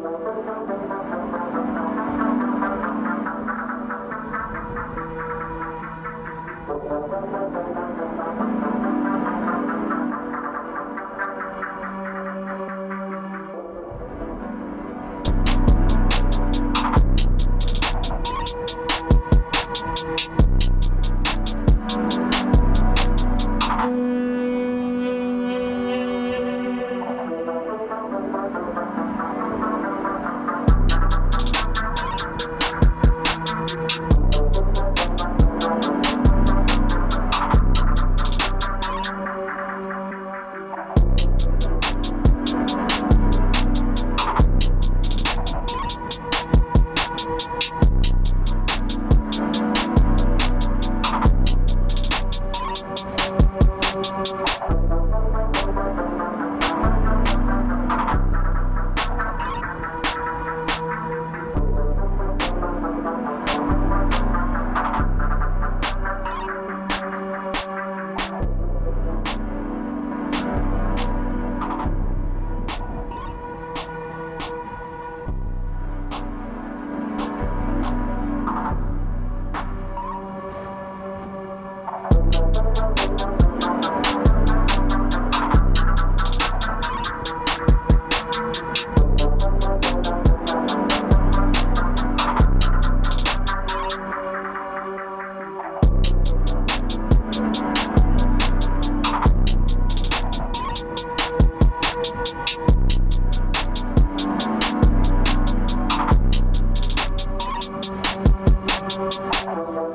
Thank you. salad.